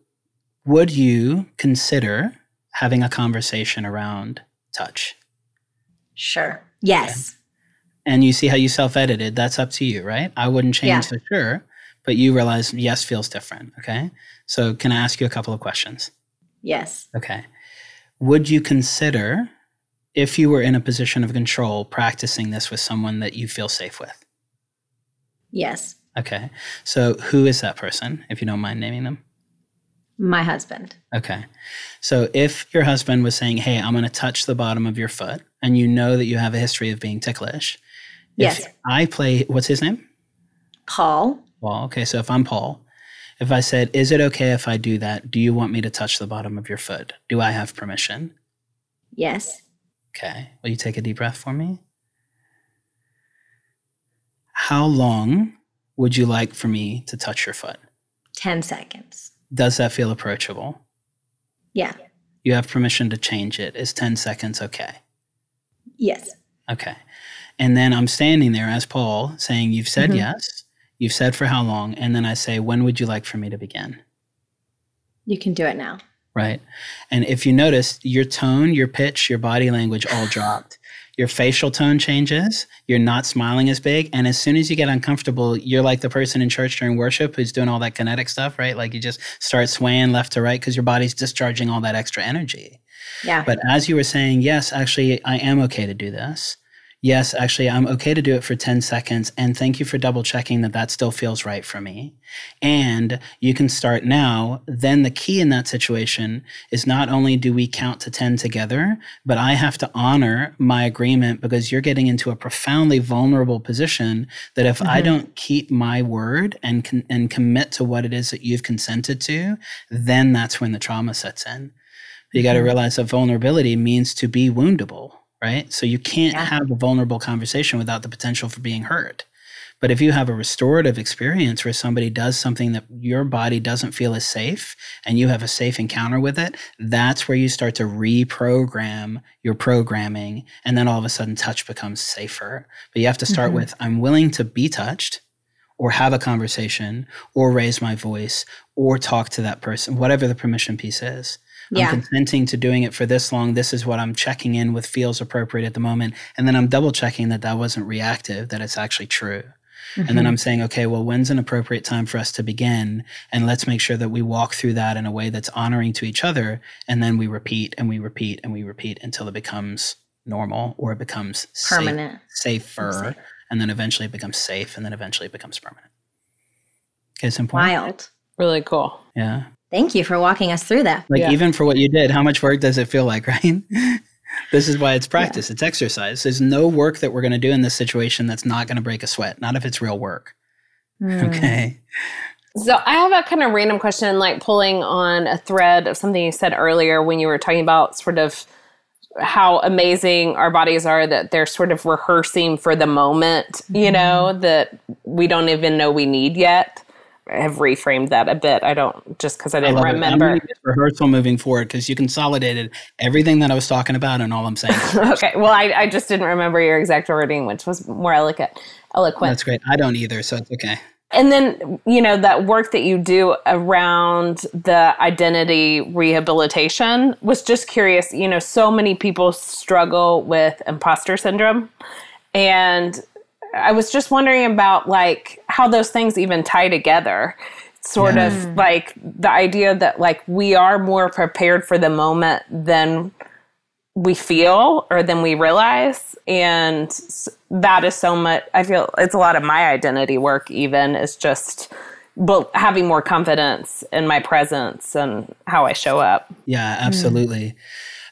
would you consider having a conversation around touch? Sure. Yes. And you see how you self-edited. That's up to you, right? I wouldn't change Yeah. the sure, but you realize yes feels different. Okay. So, can I ask you a couple of questions? Yes. Okay. Would you consider, if you were in a position of control, practicing this with someone that you feel safe with? Yes. Okay. So, who is that person, if you don't mind naming them? My husband. Okay. So, if your husband was saying, Hey, I'm going to touch the bottom of your foot, and you know that you have a history of being ticklish, Yes. I play, what's his name? Paul. Paul. Okay. So, if I'm Paul, if I said, Is it okay if I do that? Do you want me to touch the bottom of your foot? Do I have permission? Yes. Okay. Will you take a deep breath for me? How long would you like for me to touch your foot? 10 seconds. Does that feel approachable? Yeah. You have permission to change it. Is 10 seconds okay? Yes. Okay. And then I'm standing there as Paul saying, You've said Mhm. yes. You've said for how long? And then I say, When would you like for me to begin? You can do it now. Right. And if you notice, your tone, your pitch, your body language all dropped. Your facial tone changes. You're not smiling as big. And as soon as you get uncomfortable, you're like the person in church during worship who's doing all that kinetic stuff, right? Like you just start swaying left to right because your body's discharging all that extra energy. Yeah. But as you were saying, yes, actually, I am okay to do this. Yes, actually, I'm okay to do it for 10 seconds. And thank you for double checking that that still feels right for me. And you can start now. Then the key in that situation is not only do we count to 10 together, but I have to honor my agreement because you're getting into a profoundly vulnerable position that if I Mhm. don't keep my word and, con- and commit to what it is that you've consented to, then that's when the trauma sets in. You got to Mhm. realize that vulnerability means to be woundable, right? So you can't Yeah. have a vulnerable conversation without the potential for being hurt. But if you have a restorative experience where somebody does something that your body doesn't feel is safe and you have a safe encounter with it, that's where you start to reprogram your programming. And then all of a sudden, touch becomes safer. But you have to start Mhm. with I'm willing to be touched or have a conversation or raise my voice or talk to that person, whatever the permission piece is. Yeah. I'm consenting to doing it for this long. This is what I'm checking in with feels appropriate at the moment. And then I'm double checking that that wasn't reactive, that it's actually true. And then Mhm. I'm saying, okay, well, when's an appropriate time for us to begin? And let's make sure that we walk through that in a way that's honoring to each other. And then we repeat and we repeat and we repeat until it becomes normal or it becomes safe- permanent. safer. Safe. And then eventually it becomes safe. And then eventually it becomes permanent. Okay, it's important. Wild. Really cool. Yeah. Thank you for walking us through that. Like Yeah. even for what you did, how much work does it feel like, right? this is why it's practice. It's exercise. There's no work that we're going to do in this situation that's not going to break a sweat. Not if it's real work. Hmm. Okay. So I have a kind of random question, like pulling on a thread of something you said earlier when you were talking about sort of how amazing our bodies are that they're sort of rehearsing for the moment, you mm-hmm. know, that we don't even know we need yet. I have reframed that a bit. I don't just because I I didn't. I'm remember. rehearsal moving forward because you consolidated everything that I was talking about and all I'm saying. okay. Well, I, I just didn't remember your exact wording, which was more eloquent. Eloquent. That's great. I don't either, so it's okay. And then, you know, that work that you do around the identity rehabilitation was just curious. You know, so many people struggle with imposter syndrome. And I was just wondering about like how those things even tie together. Sort Yeah. of like the idea that like we are more prepared for the moment than we feel or than we realize and that is so much i feel it's a lot of my identity work even is just well having more confidence in my presence and how i show up Yeah, absolutely.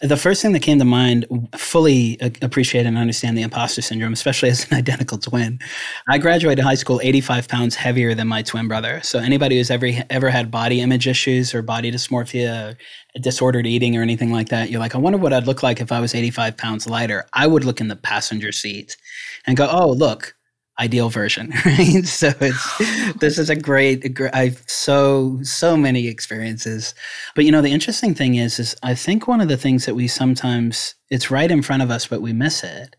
The first thing that came to mind, fully appreciate and understand the imposter syndrome, especially as an identical twin. I graduated high school 85 pounds heavier than my twin brother. So anybody who's ever ever had body image issues or body dysmorphia, disordered eating or anything like that, you're like, I wonder what I'd look like if I was 85 pounds lighter. I would look in the passenger seat and go, oh, look, ideal version, right? So it's this is a great, I've so so many experiences, but you know the interesting thing is, is I think one of the things that we sometimes it's right in front of us, but we miss it.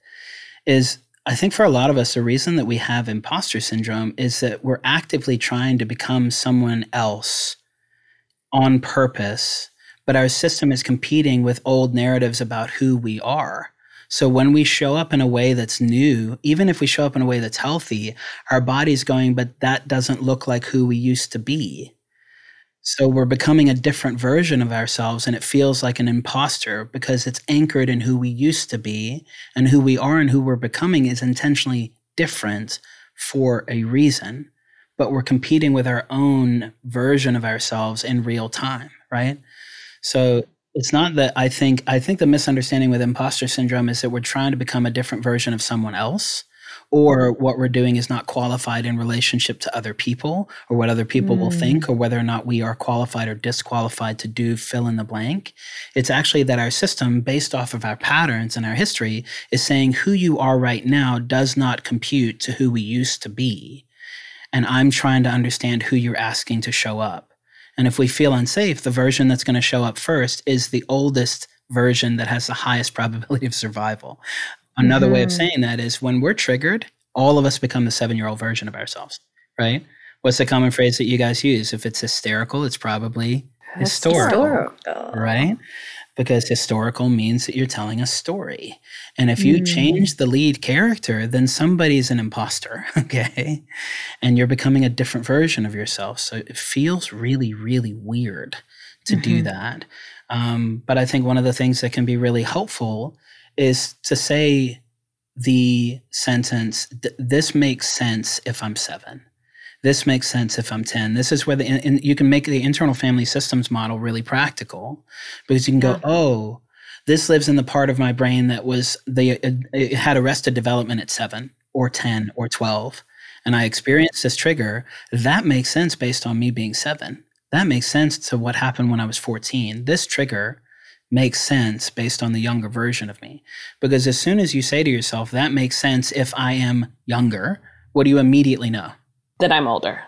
Is I think for a lot of us, the reason that we have imposter syndrome is that we're actively trying to become someone else on purpose, but our system is competing with old narratives about who we are. So when we show up in a way that's new, even if we show up in a way that's healthy, our body's going, but that doesn't look like who we used to be. So we're becoming a different version of ourselves, and it feels like an imposter because it's anchored in who we used to be, and who we are and who we're becoming is intentionally different for a reason. But we're competing with our own version of ourselves in real time, right? So it's not that I think I think the misunderstanding with imposter syndrome is that we're trying to become a different version of someone else or mm-hmm. what we're doing is not qualified in relationship to other people or what other people will think mm. or whether or not we are qualified or disqualified to do fill in the blank. It's actually that our system based off of our patterns and our history is saying who you are right now does not compute to who we used to be. And i'm trying to understand who you're asking to show up and if we feel unsafe, the version that's going to show up first is the oldest version that has the highest probability of survival. Another way of mm-hmm. saying that is when we're triggered, all of us become the seven year old version of ourselves, right? What's the common phrase that you guys use? If it's hysterical, it's probably historical, right? Because historical means that you're telling a story. And if you change the lead character, then somebody's an imposter, okay? And you're becoming a different version of yourself. So it feels really, really weird to do that. Um, but I think one of the things that can be really helpful is to say the sentence, this makes sense if I'm seven. This makes sense if I'm 10. This is where the, and you can make the internal family systems model really practical because you can go, oh, this lives in the part of my brain that was the it, uh, it had arrested development at 7 or 10 or 12 and I experienced this trigger. That makes sense based on me being 7 that makes sense to what happened when I was 14 this trigger makes sense based on the younger version of me because as soon as you say to yourself that makes sense if I am younger what do you immediately know that i'm older.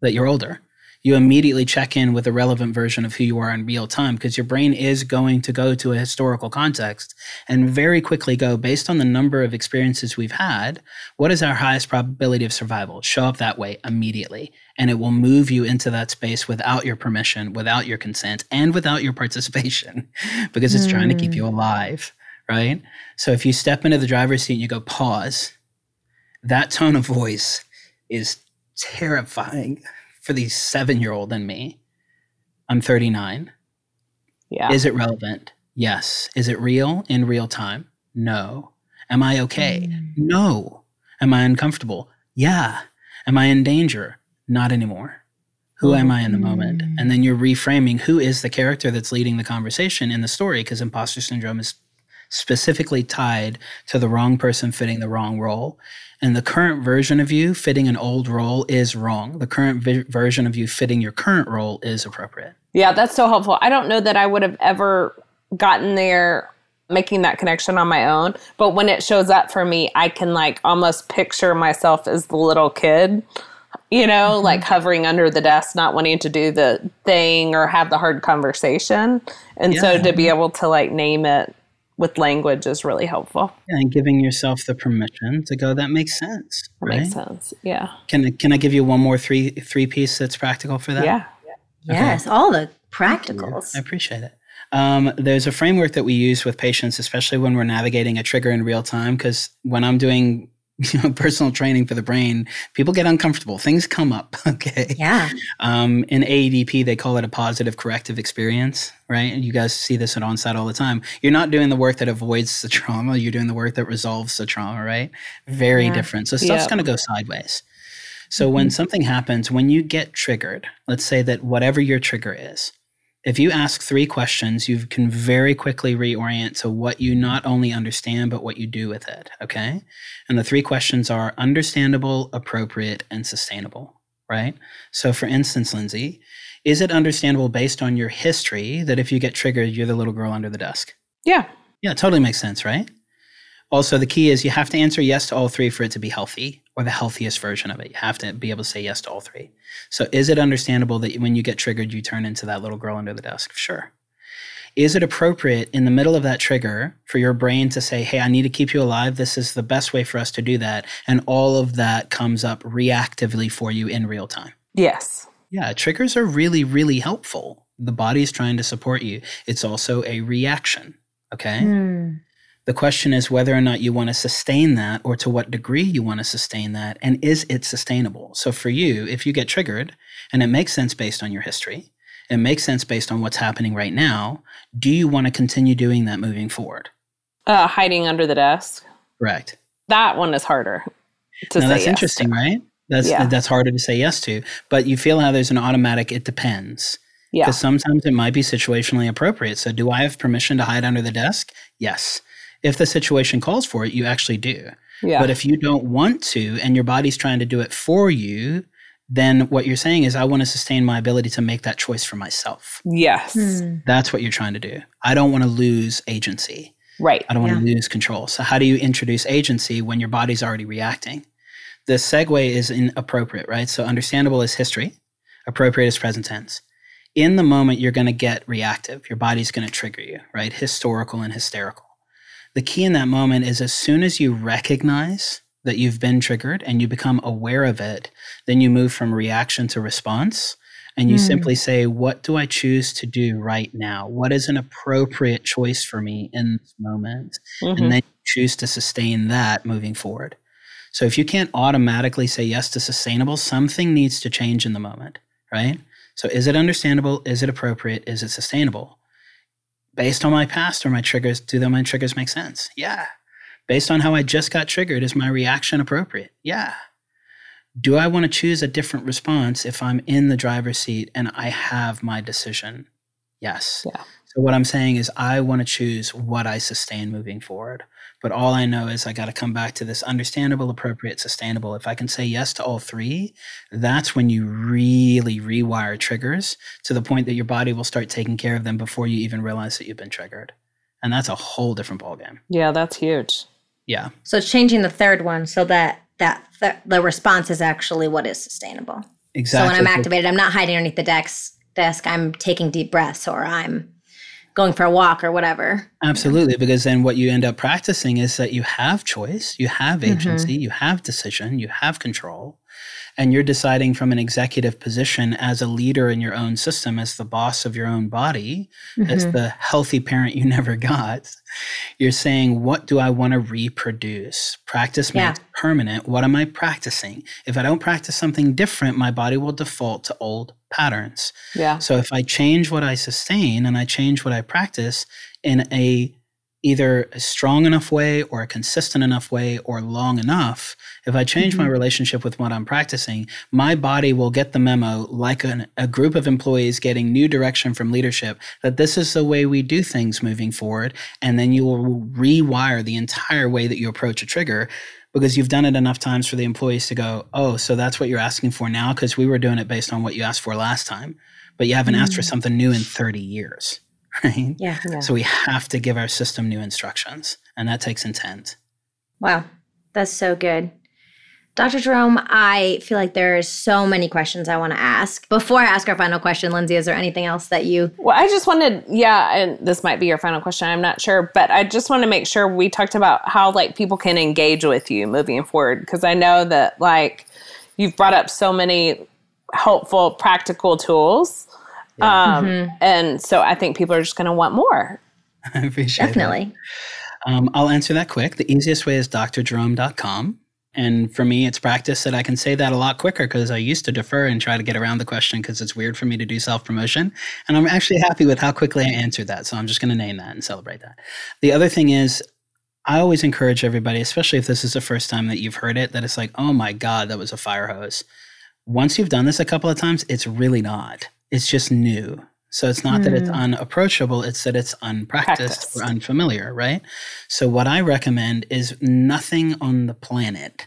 That you're older. You immediately check in with a relevant version of who you are in real time because your brain is going to go to a historical context and very quickly go based on the number of experiences we've had what is our highest probability of survival? Show up that way immediately and it will move you into that space without your permission without your consent and without your participation because it's trying to keep you hmm. alive right? So if you step into the driver's seat and you go pause that tone of voice is terrifying for the seven year old in me. I'm 39. yeah Is it relevant? Yes. Is it real in real time? No. Am I okay? Mm. No. Am I uncomfortable? Yeah. Am I in danger? Not anymore. Who am I in the moment? And then you're reframing who is the character that's leading the conversation in the story because imposter syndrome is specifically tied to the wrong person fitting the wrong role. And the current version of you fitting an old role is wrong. The current vi- version of you fitting your current role is appropriate. Yeah, that's so helpful. I don't know that I would have ever gotten there making that connection on my own, but when it shows up for me, I can like almost picture myself as the little kid, you know, mm-hmm. like hovering under the desk, not wanting to do the thing or have the hard conversation. And yeah. so to be able to like name it with language is really helpful. Yeah, and giving yourself the permission to go, that makes sense. That right? makes sense. Yeah. Can can I give you one more three three piece that's practical for that? Yeah. Yes, okay. all the practicals. I appreciate it. Um, there's a framework that we use with patients, especially when we're navigating a trigger in real time. Because when I'm doing you know, personal training for the brain, people get uncomfortable. Things come up. Okay. Yeah. Um, in AEDP, they call it a positive corrective experience, right? And you guys see this at Onsite all the time. You're not doing the work that avoids the trauma. You're doing the work that resolves the trauma, right? Very yeah. different. So stuff's going to go sideways. So mm-hmm. when something happens, when you get triggered, let's say that whatever your trigger is, if you ask three questions, you can very quickly reorient to what you not only understand, but what you do with it. Okay. And the three questions are understandable, appropriate, and sustainable. Right. So, for instance, Lindsey, is it understandable based on your history that if you get triggered, you're the little girl under the desk? Yeah. Yeah, totally makes sense, right? Also, the key is you have to answer yes to all three for it to be healthy or the healthiest version of it. You have to be able to say yes to all three. So, is it understandable that when you get triggered, you turn into that little girl under the desk? Sure. Is it appropriate in the middle of that trigger for your brain to say, hey, I need to keep you alive? This is the best way for us to do that. And all of that comes up reactively for you in real time. Yes. Yeah, triggers are really, really helpful. The body is trying to support you. It's also a reaction. Okay. Mm. The question is whether or not you want to sustain that or to what degree you want to sustain that. And is it sustainable? So for you, if you get triggered and it makes sense based on your history, it makes sense based on what's happening right now, do you want to continue doing that moving forward? Uh, hiding under the desk. Correct. That one is harder. To now that's yes interesting, to. right? That's yeah. that's harder to say yes to. But you feel how there's an automatic. It depends. Yeah. Because sometimes it might be situationally appropriate. So, do I have permission to hide under the desk? Yes if the situation calls for it, you actually do. Yeah. But if you don't want to and your body's trying to do it for you, then what you're saying is, I want to sustain my ability to make that choice for myself. Yes. Hmm. That's what you're trying to do. I don't want to lose agency. Right. I don't want yeah. to lose control. So, how do you introduce agency when your body's already reacting? The segue is inappropriate, right? So, understandable is history, appropriate is present tense. In the moment, you're going to get reactive. Your body's going to trigger you, right? Historical and hysterical the key in that moment is as soon as you recognize that you've been triggered and you become aware of it, then you move from reaction to response. And you mm. simply say, What do I choose to do right now? What is an appropriate choice for me in this moment? Mm-hmm. And then choose to sustain that moving forward. So if you can't automatically say yes to sustainable, something needs to change in the moment, right? So is it understandable? Is it appropriate? Is it sustainable? Based on my past or my triggers, do my triggers make sense? Yeah. Based on how I just got triggered, is my reaction appropriate? Yeah. Do I want to choose a different response if I'm in the driver's seat and I have my decision? Yes. Yeah. So what I'm saying is I want to choose what I sustain moving forward. But all I know is I got to come back to this understandable, appropriate, sustainable. If I can say yes to all three, that's when you really rewire triggers to the point that your body will start taking care of them before you even realize that you've been triggered. And that's a whole different ballgame. Yeah, that's huge. Yeah. So it's changing the third one so that that th- the response is actually what is sustainable. Exactly. So when I'm activated, I'm not hiding underneath the desk. Desk. I'm taking deep breaths, or I'm going for a walk or whatever. Absolutely, because then what you end up practicing is that you have choice, you have mm-hmm. agency, mm-hmm. you have decision, you have control, and you're deciding from an executive position as a leader in your own system, as the boss of your own body, mm-hmm. as the healthy parent you never got. You're saying, What do I want to reproduce? Practice yeah. makes permanent. What am I practicing? If I don't practice something different, my body will default to old patterns. Yeah. So if I change what I sustain and I change what I practice in a either a strong enough way or a consistent enough way or long enough, if I change mm-hmm. my relationship with what I'm practicing, my body will get the memo like an, a group of employees getting new direction from leadership that this is the way we do things moving forward. And then you will rewire the entire way that you approach a trigger because you've done it enough times for the employees to go, oh, so that's what you're asking for now? Because we were doing it based on what you asked for last time, but you haven't mm-hmm. asked for mm. something new in 30 years. Right? Yeah, yeah. So we have to give our system new instructions, and that takes intent. Wow, that's so good. Dr. Jerome, I feel like there are so many questions I want to ask. Before I ask our final question, Lindsey, is there anything else that you Well, I just wanted yeah, and this might be your final question, I'm not sure, but I just want to make sure we talked about how like people can engage with you moving forward because I know that like you've brought up so many helpful practical tools yeah. Um, mm-hmm. And so I think people are just going to want more. I appreciate Definitely. Um, I'll answer that quick. The easiest way is drjerome.com. And for me, it's practice that I can say that a lot quicker because I used to defer and try to get around the question because it's weird for me to do self promotion. And I'm actually happy with how quickly I answered that. So I'm just going to name that and celebrate that. The other thing is, I always encourage everybody, especially if this is the first time that you've heard it, that it's like, oh my God, that was a fire hose. Once you've done this a couple of times, it's really not it's just new. So it's not mm. that it's hmm. unapproachable, it's that it's unpracticed or unfamiliar, right? So what I recommend is nothing on the planet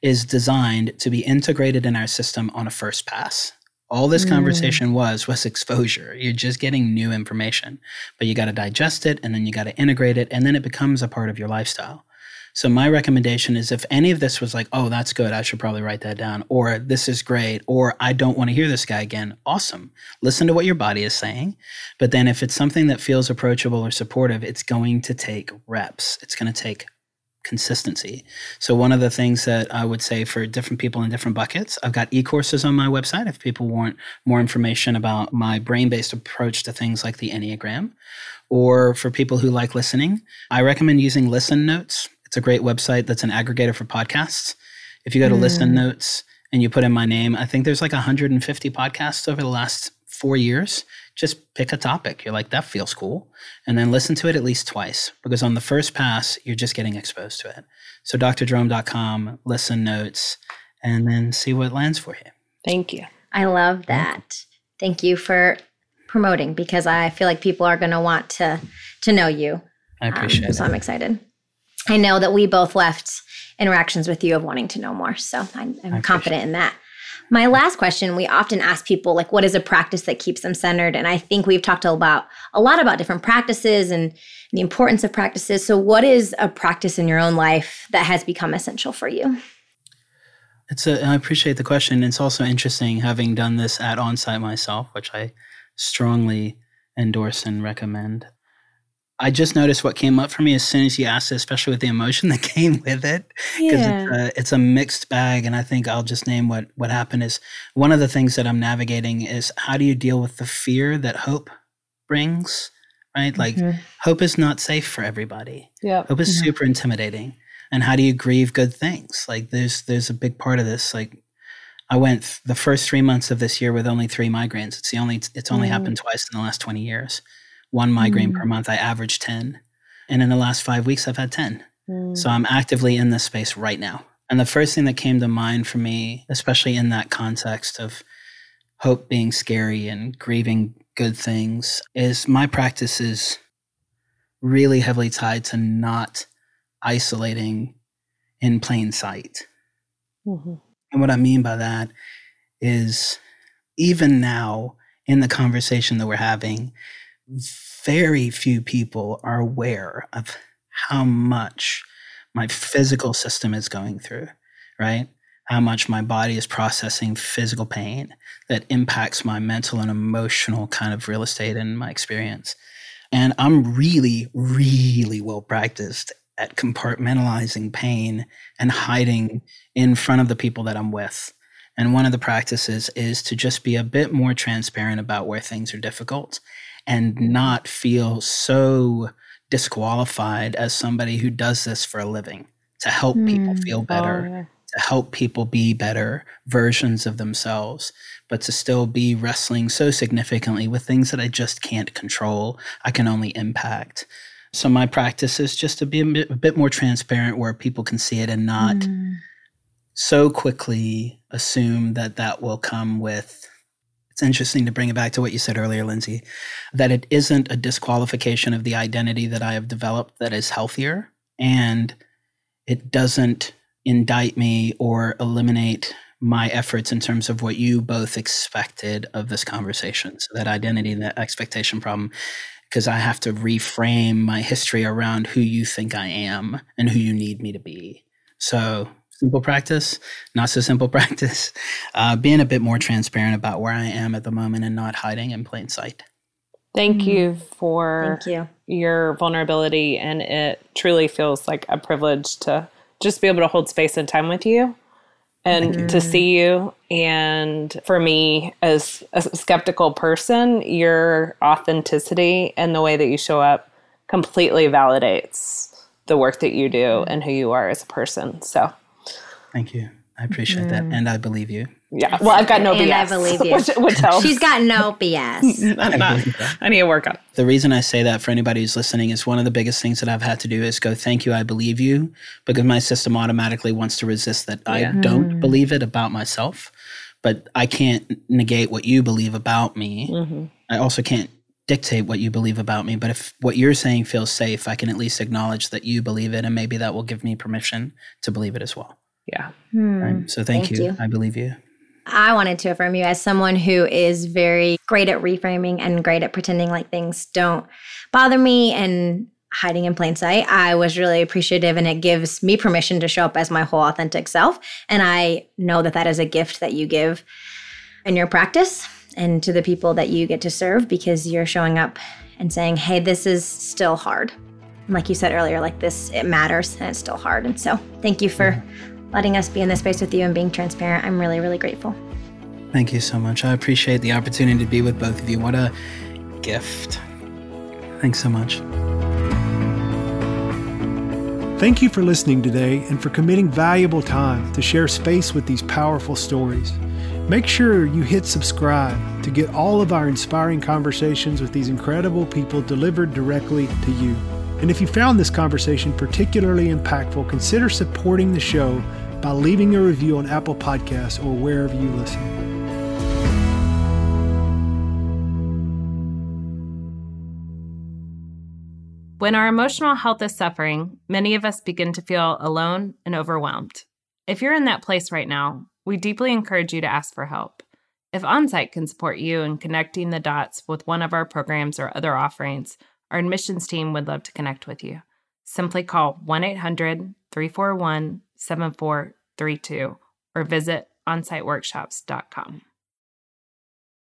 is designed to be integrated in our system on a first pass. All this mm. conversation was was exposure. You're just getting new information, but you got to digest it and then you got to integrate it and then it becomes a part of your lifestyle. So my recommendation is if any of this was like, oh, that's good, I should probably write that down, or this is great, or I don't want to hear this guy again, awesome. Listen to what your body is saying. But then if it's something that feels approachable or supportive, it's going to take reps. It's going to take consistency. So one of the things that I would say for different people in different buckets, I've got e-courses on my website if people want more information about my brain-based approach to things like the Enneagram. Or for people who like listening, I recommend using Listen Notes. It's a great website that's an aggregator for podcasts. If you go to mm. Listen Notes and you put in my name, I think there's like 150 podcasts over the last four years. Just pick a topic. You're like, that feels cool. And then listen to it at least twice because on the first pass, you're just getting exposed to it. So drjerome.com, listen notes, and then see what lands for you. Thank you. I love that. Thank you for promoting because I feel like people are going to want to to know you. I appreciate um, it. So I'm excited. I know that we both left interactions with you of wanting to know more. So I'm, I'm confident in that. My last question, we often ask people like what is a practice that keeps them centered? And I think we've talked about a lot about different practices and the importance of practices. So what is a practice in your own life that has become essential for you? It's a, I appreciate the question. It's also interesting having done this at onsite myself, which I strongly endorse and recommend. I just noticed what came up for me as soon as you asked it, especially with the emotion that came with it, because yeah. it's, a, it's a mixed bag. And I think I'll just name what what happened is one of the things that I'm navigating is how do you deal with the fear that hope brings, right? Like mm-hmm. hope is not safe for everybody. Yeah, hope is mm-hmm. super intimidating. And how do you grieve good things? Like there's there's a big part of this. Like I went th- the first three months of this year with only three migraines. It's the only it's only mm. happened twice in the last twenty years one migraine mm. per month. I average 10. And in the last five weeks, I've had 10. Mm. So I'm actively in this space right now. And the first thing that came to mind for me, especially in that context of hope being scary and grieving good things, is my practice is really heavily tied to not isolating in plain sight. Mm-hmm. And what I mean by that is even now in the conversation that we're having, very few people are aware of how much my physical system is going through, right? How much my body is processing physical pain that impacts my mental and emotional kind of real estate and my experience. And I'm really, really well practiced at compartmentalizing pain and hiding in front of the people that I'm with. And one of the practices is to just be a bit more transparent about where things are difficult and not feel so disqualified as somebody who does this for a living to help mm. people hmm. feel better, oh, yeah. to help people be better versions of themselves, but to still be wrestling so significantly with things that I just can't control. I can only impact. So my practice is just to be a bit, a bit more transparent where people can see it and not mm. so quickly assume that that will come with it's interesting to bring it back to what you said earlier, Lindsey, that it isn't a disqualification of the identity that I have developed that is healthier. And it doesn't indict me or eliminate my efforts in terms of what you both expected of this conversation. So that identity, and that expectation problem, because I have to reframe my history around who you think I am and who you need me to be. So simple practice, not so simple practice, uh, being a bit more transparent about where I am at the moment and not hiding in plain sight. Thank mm-hmm. you for Thank you. your vulnerability. And it truly feels like a privilege to just be able to hold space and time with you and mm-hmm. to see you. And for me, as a skeptical person, your authenticity and the way that you show up completely validates the work that you do mm-hmm. and who you are as a person. So Thank you. I appreciate mm. that. And I believe you. Yeah. Well, I've got no and BS. I believe you. which, which She's got no BS. I'm not. I need to work on it. The reason I say that for anybody who's listening is one of the biggest things that I've had to do is go, thank you, I believe you, because my system automatically wants to resist that yeah. I don't mm. believe it about myself. But I can't negate what you believe about me. Mm-hmm. I also can't dictate what you believe about me. But if what you're saying feels safe, I can at least acknowledge that you believe it. And maybe that will give me permission to believe it as well. Yeah. Hmm. Right. So thank, thank you. you. I believe you. I wanted to affirm you as someone who is very great at reframing and great at pretending like things don't bother me and hiding in plain sight. I was really appreciative and it gives me permission to show up as my whole authentic self. And I know that that is a gift that you give in your practice and to the people that you get to serve because you're showing up and saying, hey, this is still hard. And like you said earlier, like this, it matters and it's still hard. And so thank you for letting us be in this space with you and being transparent. I'm really, really grateful. Thank you so much. I appreciate the opportunity to be with both of you. What a gift. Thanks so much. Thank you for listening today and for committing valuable time to share space with these powerful stories. Make sure you hit subscribe to get all of our inspiring conversations with these incredible people delivered directly to you. And if you found this conversation particularly impactful, consider supporting the show by leaving a review on Apple Podcasts or wherever you listen. When our emotional health is suffering, many of us begin to feel alone and overwhelmed. If you're in that place right now, we deeply encourage you to ask for help. If OnSite can support you in connecting the dots with one of our programs or other offerings, our admissions team would love to connect with you. Simply call 1 800 341 7432 or visit onsiteworkshops.com.